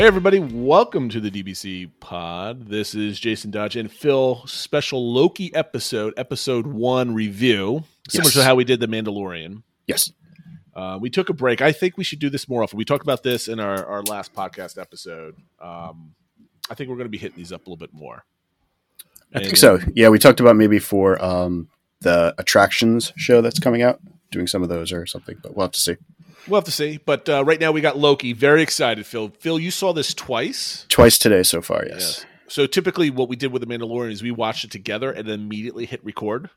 Hey, everybody, welcome to the DBC pod. This is Jason Dodge and Phil special Loki episode, episode one review, similar Yes. to how we did The Mandalorian. Yes. Uh, we took a break. I think we should do this more often. We talked about this in our, our last podcast episode. Um, I think we're going to be hitting these up a little bit more. I think so. Yeah, we talked about maybe for um, the attractions show that's coming out, doing some of those or something, but we'll have to see. We'll have to see. But uh, right now we got Loki. Very excited, Phil. Phil, you saw this twice. Twice today so far, yes. So typically, what we did with the Mandalorian is we watched it together and then immediately hit record.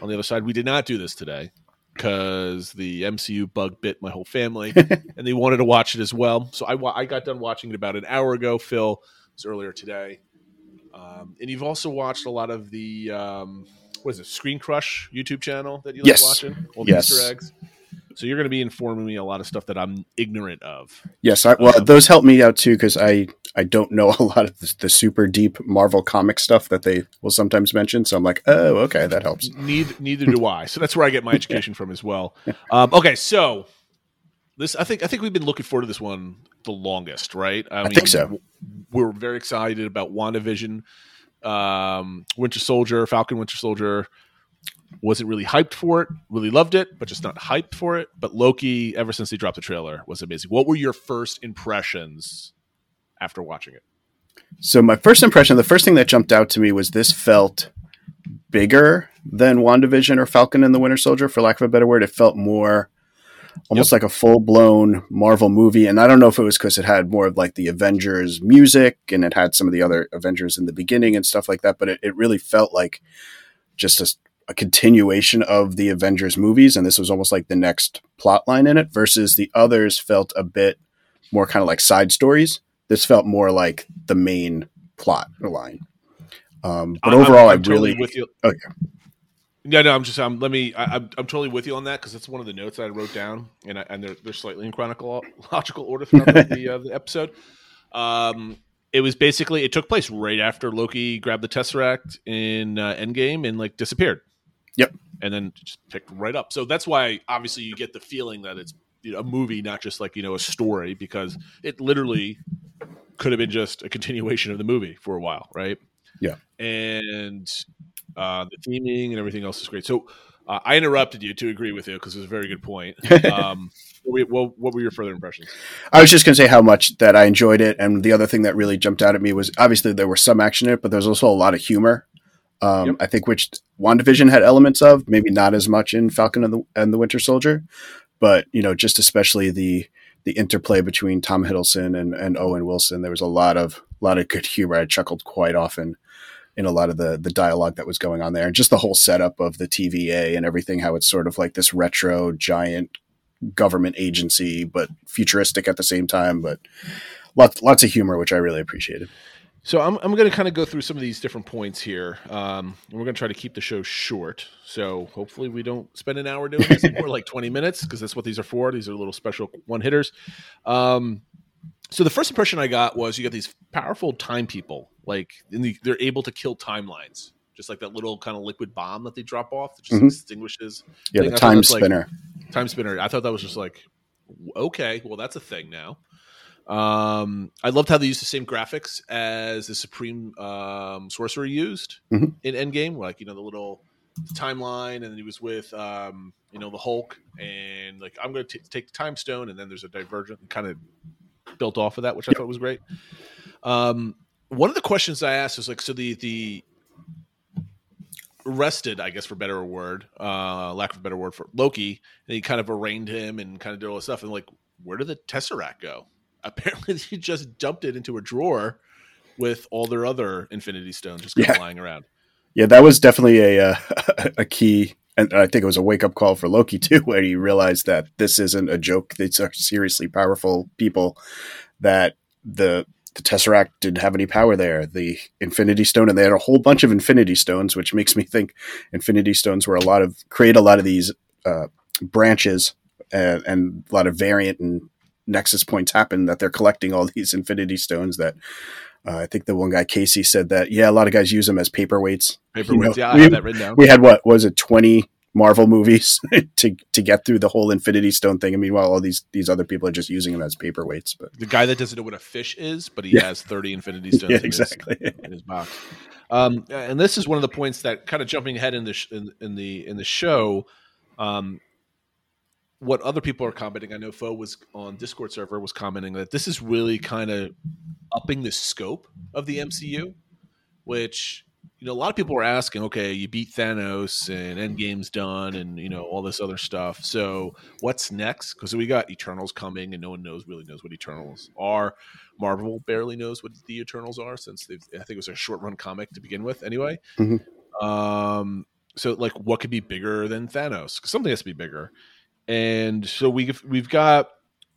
On the other side, we did not do this today because the MCU bug bit my whole family, and they wanted to watch it as well. So I, I got done watching it about an hour ago. Phil it was earlier today, um, and you've also watched a lot of the um, what is it, Screen Crush YouTube channel that you like Yes. watching, all the Yes. Easter eggs. So you're going to be informing me a lot of stuff that I'm ignorant of. Yes, I, well, Um, those help me out too because I I don't know a lot of the, the super deep Marvel comic stuff that they will sometimes mention. So I'm like, oh, okay, that helps. Neither, neither do I. So that's where I get my education from as well. Um, okay, so this I think I think we've been looking forward to this one the longest, right? I, think so. We're very excited about WandaVision, um, Winter Soldier, Falcon, Winter Soldier. Wasn't really hyped for it. Really loved it, but just not hyped for it. But Loki, ever since he dropped the trailer, was amazing. What were your first impressions after watching it? So my first impression, the first thing that jumped out to me was this felt bigger than WandaVision or Falcon and the Winter Soldier, for lack of a better word. It felt more almost like a full blown Marvel movie. And I don't know if it was because it had more of like the Avengers music and it had some of the other Avengers in the beginning and stuff like that, but it, it really felt like just a, a continuation of the Avengers movies. And this was almost like the next plot line in it versus the others felt a bit more kind of like side stories. This felt more like the main plot line. Um, but I'm- overall, I'm I totally really with you. Okay. Yeah, no, no, I'm just I'm let me. I, I'm, I'm totally with you on that because that's one of the notes I wrote down, and I, and they're they're slightly in chronological order throughout the, uh, the episode. Um, it was basically it took place right after Loki grabbed the Tesseract in uh, Endgame and like disappeared. Yep. and then just picked right up. So that's why obviously you get the feeling that it's you know, a movie, not just like you know a story, because it literally could have been just a continuation of the movie for a while, right? Yeah. and uh, the theming and everything else is great. So uh, I interrupted you to agree with you because it was a very good point. Um, what, what, were your further impressions? I was just going to say how much that I enjoyed it, and the other thing that really jumped out at me was obviously there was some action in it, but there was also a lot of humor. Um, Yep. I think which WandaVision had elements of, maybe not as much in Falcon and the and the Winter Soldier, but you know, just especially the the interplay between Tom Hiddleston and, and Owen Wilson. There was a lot of a lot of good humor. I chuckled quite often in a lot of the the dialogue that was going on there, and just the whole setup of the TVA and everything. How it's sort of like this retro giant government agency, but futuristic at the same time. But lots lots of humor, which I really appreciated. So I'm, I'm going to kind of go through some of these different points here. Um, and we're going to try to keep the show short. So hopefully we don't spend an hour doing this. More like 20 minutes because that's what these are for. These are little special one hitters. Um, so the first impression I got was you got these powerful time people. Like in the, they're able to kill timelines. Just like that little kind of liquid bomb that they drop off that just Mhm. extinguishes Yeah, thing. the time that's, like, spinner. time spinner. I thought that was just like, okay, well, that's a thing now. Um, I loved how they used the same graphics as the Supreme um, Sorcerer used Mhm. in Endgame, like you know the little timeline, and then he was with um, you know the Hulk, and like I'm going to take the Time Stone, and then there's a Divergent, kind of built off of that, which I thought was great. Um, one of the questions I asked was like, so the the arrested, I guess for better or word, uh, lack of a better word for Loki, and he kind of arraigned him and kind of did all this stuff. And like, where did the Tesseract go? Apparently, he just dumped it into a drawer with all their other Infinity Stones just kind of lying around. Yeah, that was definitely a uh, a key, and I think it was a wake up call for Loki too, where he realized that this isn't a joke. These are seriously powerful people. That the the Tesseract didn't have any power there. The Infinity Stone, and they had a whole bunch of Infinity Stones, which makes me think Infinity Stones were a lot of create a lot of these uh, branches and, and a lot of variant and nexus points happen that they're collecting all these Infinity Stones that. Uh, I think the one guy Casey said that yeah, a lot of guys use them as paperweights Paperweights, You know, yeah, I we- have that written down. we had what was it 20 Marvel movies to to get through the whole Infinity Stone thing. I mean, while all these these other people are just using them as paperweights, but the guy that doesn't know what a fish is, but he Yeah. has thirty Infinity Stones yeah, in, his, exactly. in his box. Um, and this is one of the points that kind of jumping ahead in the sh- in, in the in the show. Um, what other people are commenting, I know Fo was on Discord server was commenting that this is really kind of upping the scope of the MCU, which you know a lot of people were asking. Okay, you beat Thanos and Endgame's done, and you know all this other stuff. So what's next? Because we got Eternals coming, and no one knows really knows what Eternals are. Marvel barely knows what the Eternals are since. I think it was a short run comic to begin with, anyway. Mhm. Um, so like, what could be bigger than Thanos? 'Cause something has to be bigger, and so we've we've got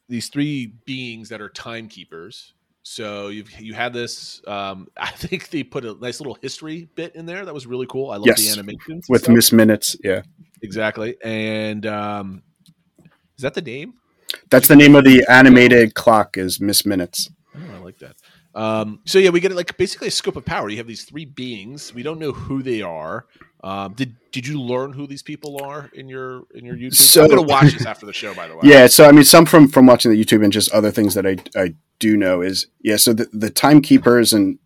these three beings that are timekeepers. So you've you had this. Um, I think they put a nice little history bit in there that was really cool. I love Yes. the animations With. Miss Minutes, yeah, exactly. And um, is that the name? that's the name of the animated clock is Miss Minutes. Oh, I like that. Um, so yeah, we get like basically a scope of power. You have these three beings. We don't know who they are. Um, did did you learn who these people are in your in your YouTube? So- I'm gonna watch this after the show, by the way. Yeah, so I mean, some from from watching the YouTube and just other things that I I do know is yeah. So the the timekeepers and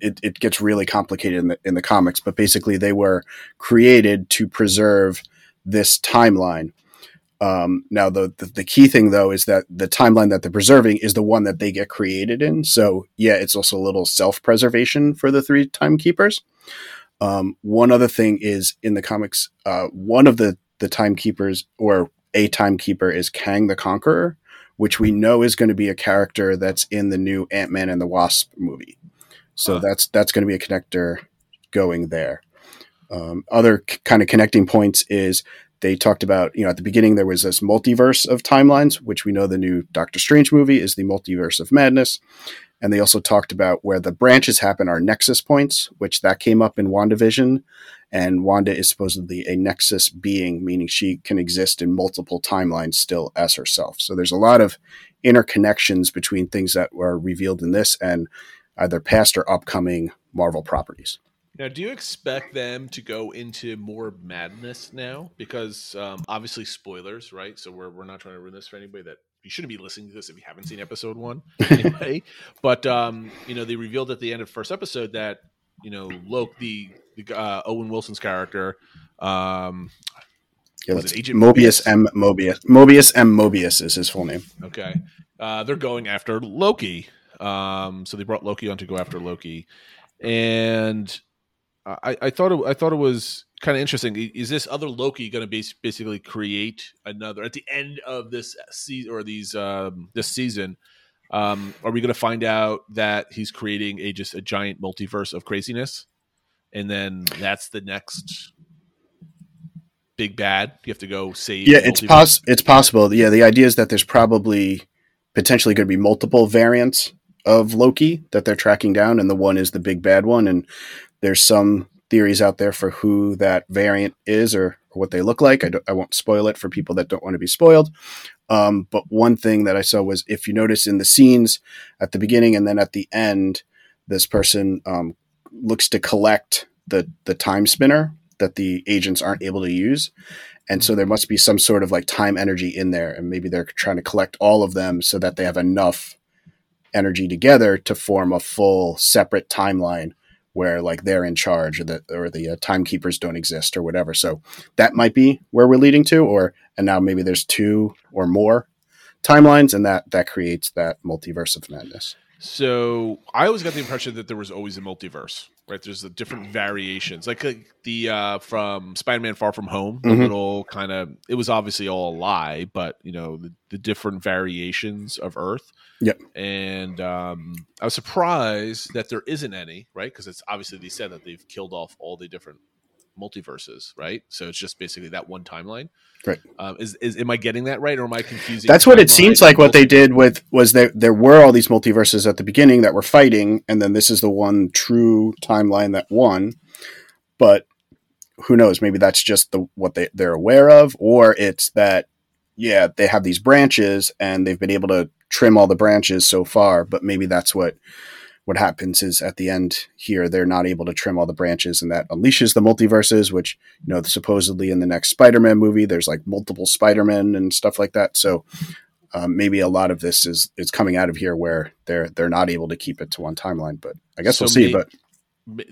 it, it gets really complicated in the in the comics, but basically they were created to preserve this timeline. Um, now the, the the key thing though is that the timeline that they're preserving is the one that they get created in. So yeah, it's also a little self preservation for the three timekeepers. Um, one other thing is in the comics, uh, one of the the timekeepers or a timekeeper is Kang the Conqueror, which we know is going to be a character that's in the new Ant Man and the Wasp movie. So Huh. that's that's going to be a connector going there. Um, other c- kind of connecting points is they talked about you know at the beginning there was this multiverse of timelines, which we know the new Doctor Strange movie is the multiverse of madness. And they also talked about where the branches happen are nexus points, which that came up in WandaVision. And Wanda is supposedly a nexus being, meaning she can exist in multiple timelines still as herself. So there's a lot of interconnections between things that were revealed in this and either past or upcoming Marvel properties. Now, do you expect them to go into more madness now? Because um, obviously, spoilers, right? So we're we're not trying to ruin this for anybody that you shouldn't be listening to this if you haven't seen episode one anyway. but um, you know, they revealed at the end of first episode that you know Loki, the, the uh, Owen Wilson's character, um, Yeah, Was that's it Agent Mobius Mobius? M. Mobius. Mobius M. Mobius is his full name. Okay. Uh, they're going after Loki. Um, so they brought Loki on to go after Loki, and I, I thought it, I thought it was kind of interesting. Is this other Loki going to basically create another at the end of this season or these um, this season? Um, are we going to find out that he's creating a just a giant multiverse of craziness, and then that's the next big bad? You have to go save. Yeah, it's poss- It's possible. Yeah, the idea is that there's probably potentially going to be multiple variants of Loki that they're tracking down, and the one is the big bad one. And there's some theories out there for who that variant is or, or what they look like. I, I won't spoil it for people that don't want to be spoiled. Um, but one thing that I saw was if you notice in the scenes at the beginning and then at the end, this person um, looks to collect the the time spinner that the agents aren't able to use. And so there must be some sort of like time energy in there. And maybe they're trying to collect all of them so that they have enough energy together to form a full separate timeline where like they're in charge or the, or the uh, timekeepers don't exist or whatever. So that might be where we're leading to, or, and now maybe there's two or more timelines and that, that creates that multiverse of madness. So I always got the impression that there was always a multiverse, right? There's the different variations, like, like the uh, from Spider-Man: Far From Home. The Mhm. little kind of it was obviously all a lie, but you know the, the different variations of Earth. Yep. And um, I was surprised that there isn't any, right? Because it's obviously they said that they've killed off all the different multiverses, right? So it's just basically that one timeline. Right. Um, is, is am I getting that right, or am I confusing? That's what it seems like. What they did with was there there were all these multiverses at the beginning that were fighting, and then this is the one true timeline that won. But who knows? Maybe that's just the what they they're aware of, or it's that yeah they have these branches and they've been able to trim all the branches so far. But maybe that's what what happens is at the end here they're not able to trim all the branches and that unleashes the multiverses which you know supposedly in the next spider-man movie there's like multiple spider-men and stuff like that so um, maybe a lot of this is is coming out of here where they're they're not able to keep it to one timeline but i guess So we'll see may- but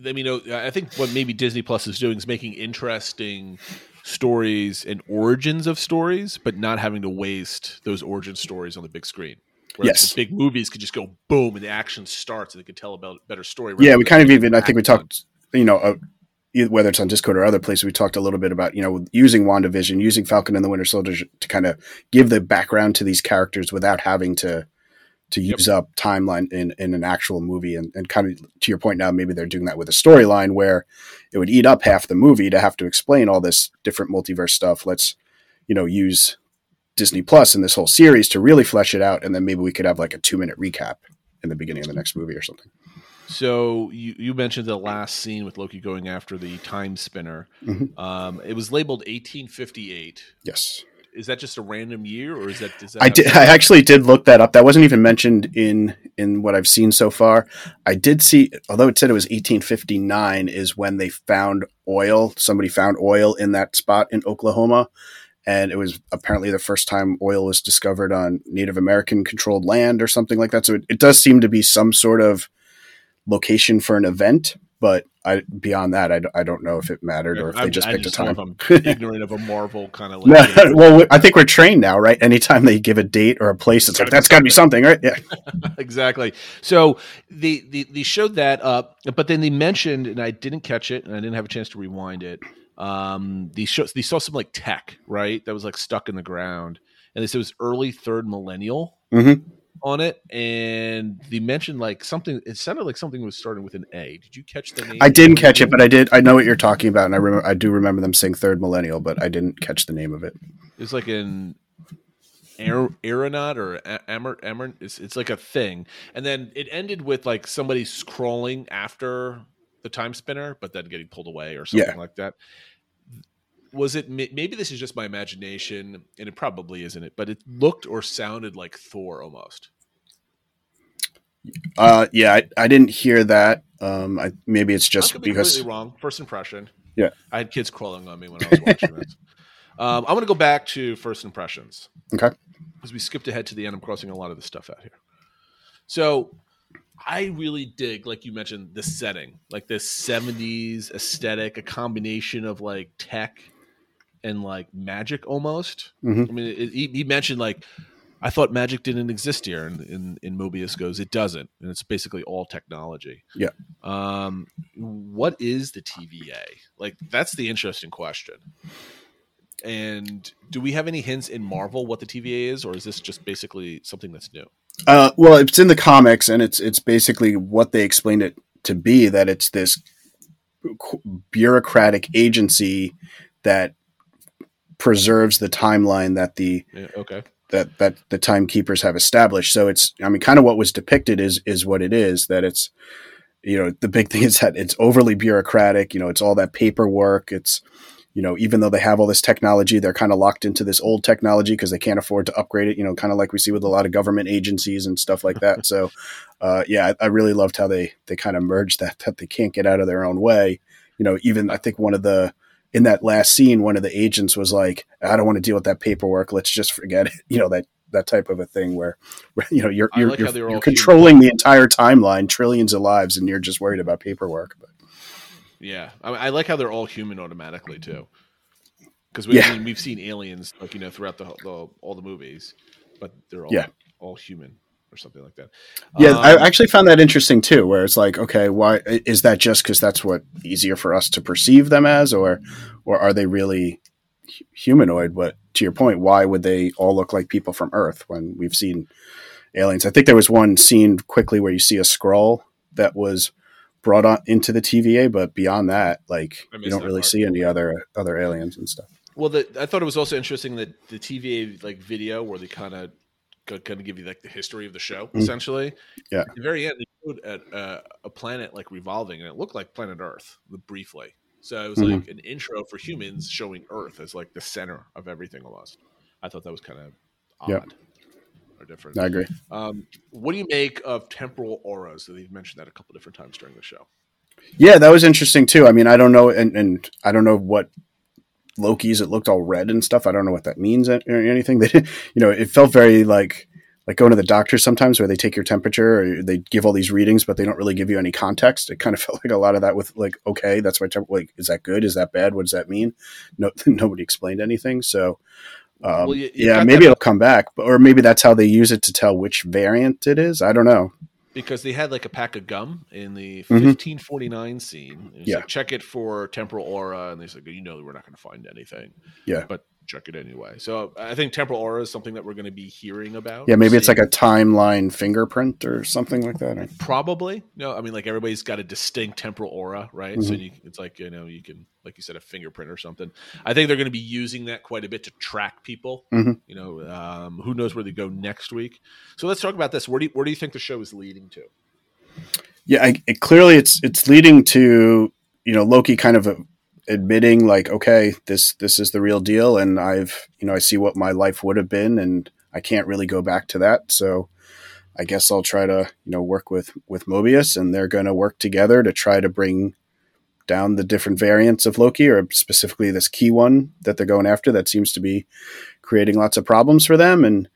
I mean, know, I think what maybe Disney Plus is doing is making interesting stories and origins of stories, but not having to waste those origin stories on the big screen. Yes. the big movies could just go boom and the action starts and they could tell a better story. yeah we kind of even i think we talked you know uh, whether it's on discord or other places we talked a little bit about you know using wandavision using falcon and the winter soldier to kind of give the background to these characters without having to to Yep. use up timeline in, in an actual movie and, and kind of to your point now maybe they're doing that with a storyline where it would eat up half the movie to have to explain all this different multiverse stuff let's you know use disney plus in this whole series to really flesh it out and then maybe we could have like a two minute recap in the beginning of the next movie or something So you, you mentioned the last scene with Loki going after the time spinner. Mhm. Um, it was labeled 1858. yes Is that just a random year, or is that? Is that I did. I actually did look that up. That wasn't even mentioned in in what I've seen so far. I did see, although it said it was 1859, is when they found oil. Somebody found oil in that spot in Oklahoma, and it was apparently the first time oil was discovered on Native American controlled land or something like that. So it, it does seem to be some sort of location for an event. But I beyond that, I don't know if it mattered or if they I'm- just I picked a just don't time. I'm ignorant of a Marvel kind of. No, Like, well, I think we're trained now, right? Anytime they give a date or a place, it's like that's got to be something, right? Yeah. exactly. So they, they they showed that up, but then they mentioned, and I didn't catch it, and I didn't have a chance to rewind it. Um, they show they saw some like tech, right? That was like stuck in the ground, and they said it was early third millennial Mhm. on it, and they mentioned like something. It sounded like something was starting with an A. Did you catch the name? I didn't catch it, but I did. I know what you're talking about, and I remember. I do remember them saying third millennial, but I didn't catch the name of it. It's like an aer- aeronaut or a- amer, amer it's, it's like a thing and then it ended with like somebody crawling after the time spinner but then getting pulled away or something Yeah. like that was it maybe this is just my imagination and it probably isn't it but it looked or sounded like thor almost Uh, yeah, I, I didn't hear that. Um, I, maybe it's I just could be because. completely wrong first impression Yeah. i had kids crawling on me when i was watching this um, i'm going to go back to first impressions Okay. because we skipped ahead to the end. I'm crossing a lot of the stuff out here. So I really dig, like you mentioned, the setting, like this 70s aesthetic, a combination of like tech and like magic almost. Mhm. I mean, it, he, he mentioned like, I thought magic didn't exist here, and in, in Mobius goes, it doesn't, and it's basically all technology. Yeah. Um, what is the TVA? Like, that's the interesting question. And do we have any hints in Marvel what the TVA is, or is this just basically something that's new? Uh, well, it's in the comics, and it's it's basically what they explained it to be. That it's this bureaucratic agency that preserves the timeline that the Yeah, okay. that that the timekeepers have established. So it's I mean kind of what was depicted is is what it is that it's you know the big thing is that it's overly bureaucratic, you know, it's all that paperwork, it's you know, even though they have all this technology, they're kind of locked into this old technology because they can't afford to upgrade it, you know, kind of like we see with a lot of government agencies and stuff like that. so, uh, yeah, I, I really loved how they, they kind of merged that, that they can't get out of their own way. You know, even I think one of the, in that last scene, one of the agents was like, I don't want to deal with that paperwork. Let's just forget it. You know, that, that type of a thing where, where you know, you're, you're, like you're, you're controlling the entire timeline, trillions of lives, and you're just worried about paperwork. But Yeah, I, I like how they're all human automatically too, because we, Yeah. I mean, we've seen aliens like you know throughout the, the all the movies, but they're all Yeah. all human or something like that. Yeah, Um, I actually found that interesting too. Where it's like, okay, why is that? Just because that's what easier for us to perceive them as, or or are they really humanoid? But to your point, why would they all look like people from Earth when we've seen aliens? I think there was one scene quickly where you see a scroll that was brought on into the TVA, but beyond that, like I you don't really part. see any other other aliens and stuff. Well, the, I thought it was also interesting that the TVA like video where they kind of kind of give you like the history of the show Mm. essentially. Yeah. At the very end, they showed a, a, a planet like revolving, and it looked like planet Earth briefly. So it was Mhm. like an intro for humans showing Earth as like the center of everything almost. I thought that was kind of odd. Yeah. Are different. I agree. Um, what do you make of temporal auras? So they've mentioned that a couple different times during the show. Yeah, that was interesting too. I mean, I don't know, and, and I don't know what Loki's. It looked all red and stuff. I don't know what that means or anything. They, you know, it felt very like like going to the doctor sometimes, where they take your temperature or they give all these readings, but they don't really give you any context. It kind of felt like a lot of that with like, okay, that's my temperature. Like, is that good? Is that bad? What does that mean? No, nobody explained anything. So. Um, well, you, yeah, maybe that- it'll come back, or maybe that's how they use it to tell which variant it is. I don't know because they had like a pack of gum in the 1549 mm-hmm. scene. yeah, like, check it for temporal aura, and they said, "You know, we're not going to find anything." Yeah, but check it anyway. So I think temporal aura is something that we're going to be hearing about. Yeah, maybe it's like a timeline fingerprint or something like that. Probably. No, I mean like everybody's got a distinct temporal aura, right? Mm-hmm. So you, it's like you know you can like you said a fingerprint or something. I think they're going to be using that quite a bit to track people. Mm-hmm. You know, um, who knows where they go next week? So let's talk about this. Where do you, where do you think the show is leading to? Yeah, I, it, clearly it's it's leading to you know Loki kind of admitting like okay this this is the real deal and i've you know i see what my life would have been and i can't really go back to that. So i guess i'll try to you know work with with mobius and they're going to work together to try to bring down the different variants of loki or specifically this key one that they're going after that seems to be creating lots of problems for them. And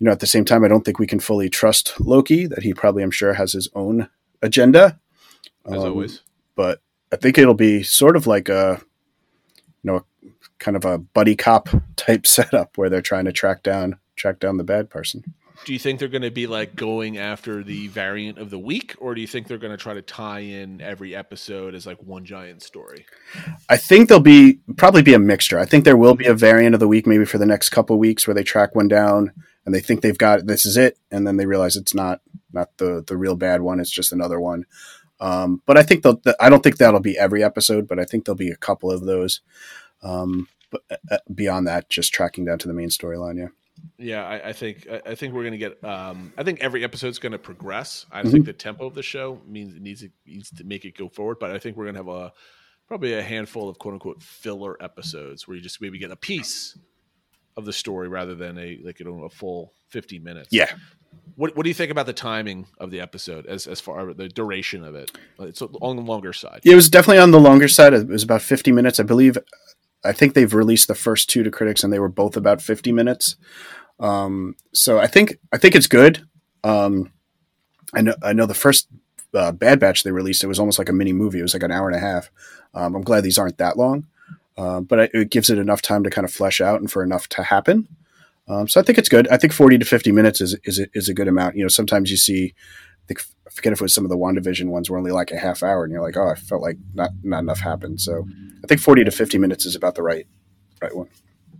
you know at the same time i don't think we can fully trust loki that he probably i'm sure has his own agenda. As um, always. but I think it'll be sort of like a, you know, kind of a buddy cop type setup where they're trying to track down track down the bad person. Do you think they're going to be like going after the variant of the week, or do you think they're going to try to tie in every episode as like one giant story? I think there'll be probably be a mixture. I think there will be a variant of the week maybe for the next couple weeks where they track one down and they think they've got this is it, and then they realize it's not not the the real bad one. It's just another one. Um, but I think they'll, I don't think that'll be every episode, but I think there'll be a couple of those. Um, but uh, beyond that, just tracking down to the main storyline. Yeah. Yeah, I, I, think I think we're going to get. Um, I think every episode's going to progress. I mm-hmm. think the tempo of the show means it needs to, needs to make it go forward. But I think we're going to have a probably a handful of quote unquote filler episodes where you just maybe get a piece of the story rather than a like you know a full fifty minutes. Yeah, what What do you think about the timing of the episode as as far as the duration of it? It's on the longer side. It was definitely on the longer side. It was about fifty minutes, I believe. I think they've released the first two to critics, and they were both about fifty minutes. Um, so I think I think it's good. Um, I know I know the first uh, Bad Batch they released it was almost like a mini movie. It was like an hour and a half. Um, I'm glad these aren't that long, uh, but it gives it enough time to kind of flesh out and for enough to happen. Um, so I think it's good. I think 40 to 50 minutes is, is, is a good amount. You know, sometimes you see, I, think, I forget if it was some of the WandaVision ones were only like a half hour and you're like, oh, I felt like not, not enough happened. So I think 40 to 50 minutes is about the right, right one.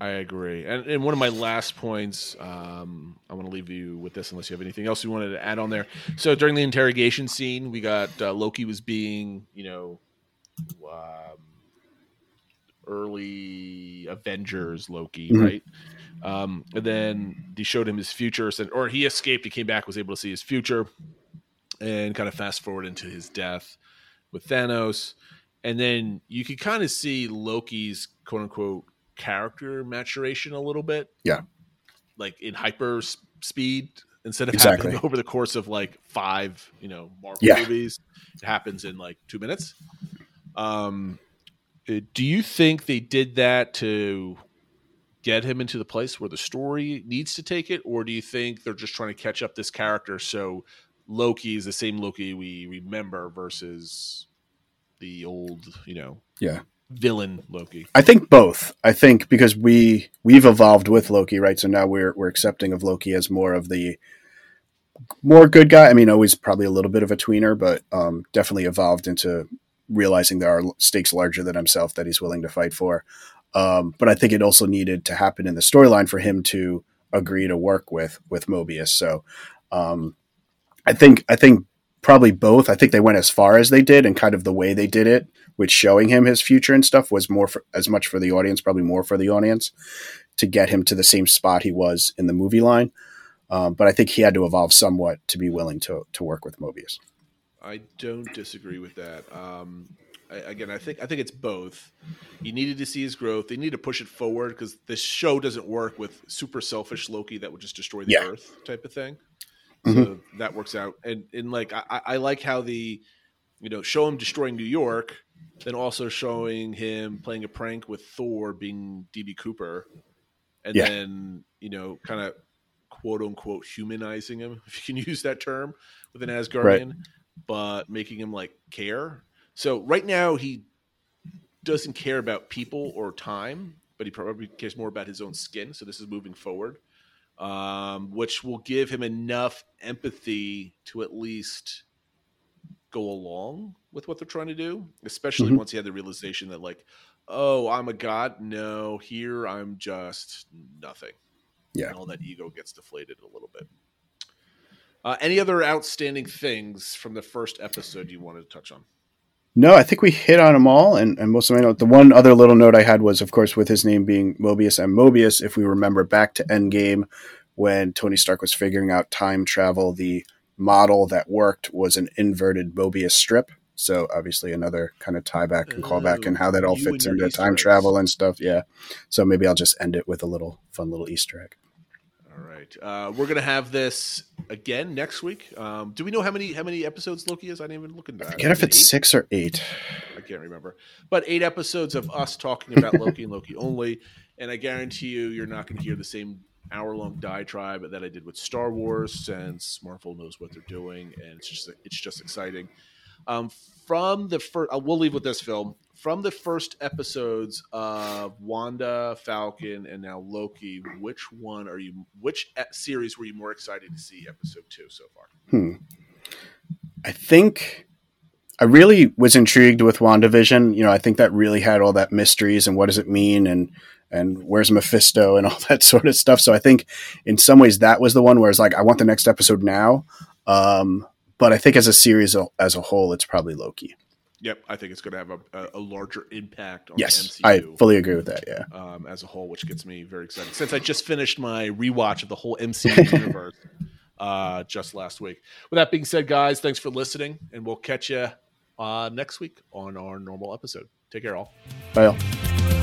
I agree. And, and one of my last points, um, I want to leave you with this unless you have anything else you wanted to add on there. So during the interrogation scene, we got uh, Loki was being, you know, um, early Avengers Loki, mm-hmm. right? Um, and then they showed him his future, or he escaped. He came back, was able to see his future, and kind of fast forward into his death with Thanos. And then you could kind of see Loki's quote unquote character maturation a little bit. Yeah. Like in hyper speed instead of exactly. happening over the course of like five, you know, Marvel yeah. movies. It happens in like two minutes. Um, uh, do you think they did that to get him into the place where the story needs to take it, or do you think they're just trying to catch up this character so Loki is the same Loki we remember versus the old, you know, yeah, villain Loki? I think both. I think because we we've evolved with Loki, right? So now we're we're accepting of Loki as more of the more good guy. I mean, always probably a little bit of a tweener, but um, definitely evolved into realizing there are stakes larger than himself that he's willing to fight for. Um, but I think it also needed to happen in the storyline for him to agree to work with with Mobius. So um, I think I think probably both. I think they went as far as they did, and kind of the way they did it, which showing him his future and stuff was more for, as much for the audience, probably more for the audience to get him to the same spot he was in the movie line. Um, but I think he had to evolve somewhat to be willing to to work with Mobius. I don't disagree with that. Um, I, again, I think I think it's both. You needed to see his growth. They need to push it forward because this show doesn't work with super selfish Loki that would just destroy the Yeah. Earth type of thing. Mhm. So that works out. And and like I, I like how the you know show him destroying New York, then also showing him playing a prank with Thor being DB Cooper, and Yeah. then you know kind of quote unquote humanizing him, if you can use that term, with an Asgardian, but making him like care. So right now he doesn't care about people or time, but he probably cares more about his own skin. So this is moving forward, um, which will give him enough empathy to at least go along with what they're trying to do, especially Mhm. once he had the realization that like, oh, I'm a god. No, here I'm just nothing. Yeah. and all that ego gets deflated a little bit. Uh, any other outstanding things from the first episode you wanted to touch on? No, I think we hit on them all, and, and most of my note. The one other little note I had was, of course, with his name being Mobius and Mobius. If we remember back to Endgame, when Tony Stark was figuring out time travel, the model that worked was an inverted Mobius strip. So obviously, another kind of tie back and callback, and how that all fits into Easter time eggs. travel and stuff. Yeah. So maybe I'll just end it with a little fun little Easter egg. All right, uh, we're gonna have this again next week. Um, do we know how many how many episodes Loki is? I didn't even look into that. I forget if it's eight? six or eight. I can't remember, but eight episodes of us talking about Loki and Loki only. And I guarantee you, you're not going to hear the same hour long diatribe that I did with Star Wars, since Marvel knows what they're doing, and it's just it's just exciting. Um, from the first, uh, we'll leave with this film. From the first episodes of Wanda, Falcon, and now Loki, which one are you? Which series were you more excited to see? Episode two so far. Hmm. I think I really was intrigued with WandaVision. You know, I think that really had all that mysteries and what does it mean and and where's Mephisto and all that sort of stuff. So I think in some ways that was the one where it's like I want the next episode now. Um, but I think as a series as a whole, it's probably Loki. Yep, I think it's going to have a, a, larger impact on Yes, the I fully agree with that. Yeah. um, as a whole, which gets me very excited. Since I just finished my rewatch of the whole MCU universe uh, just last week. With that being said, guys, thanks for listening, and we'll catch you uh, next week on our normal episode. Take care, all. Bye. all.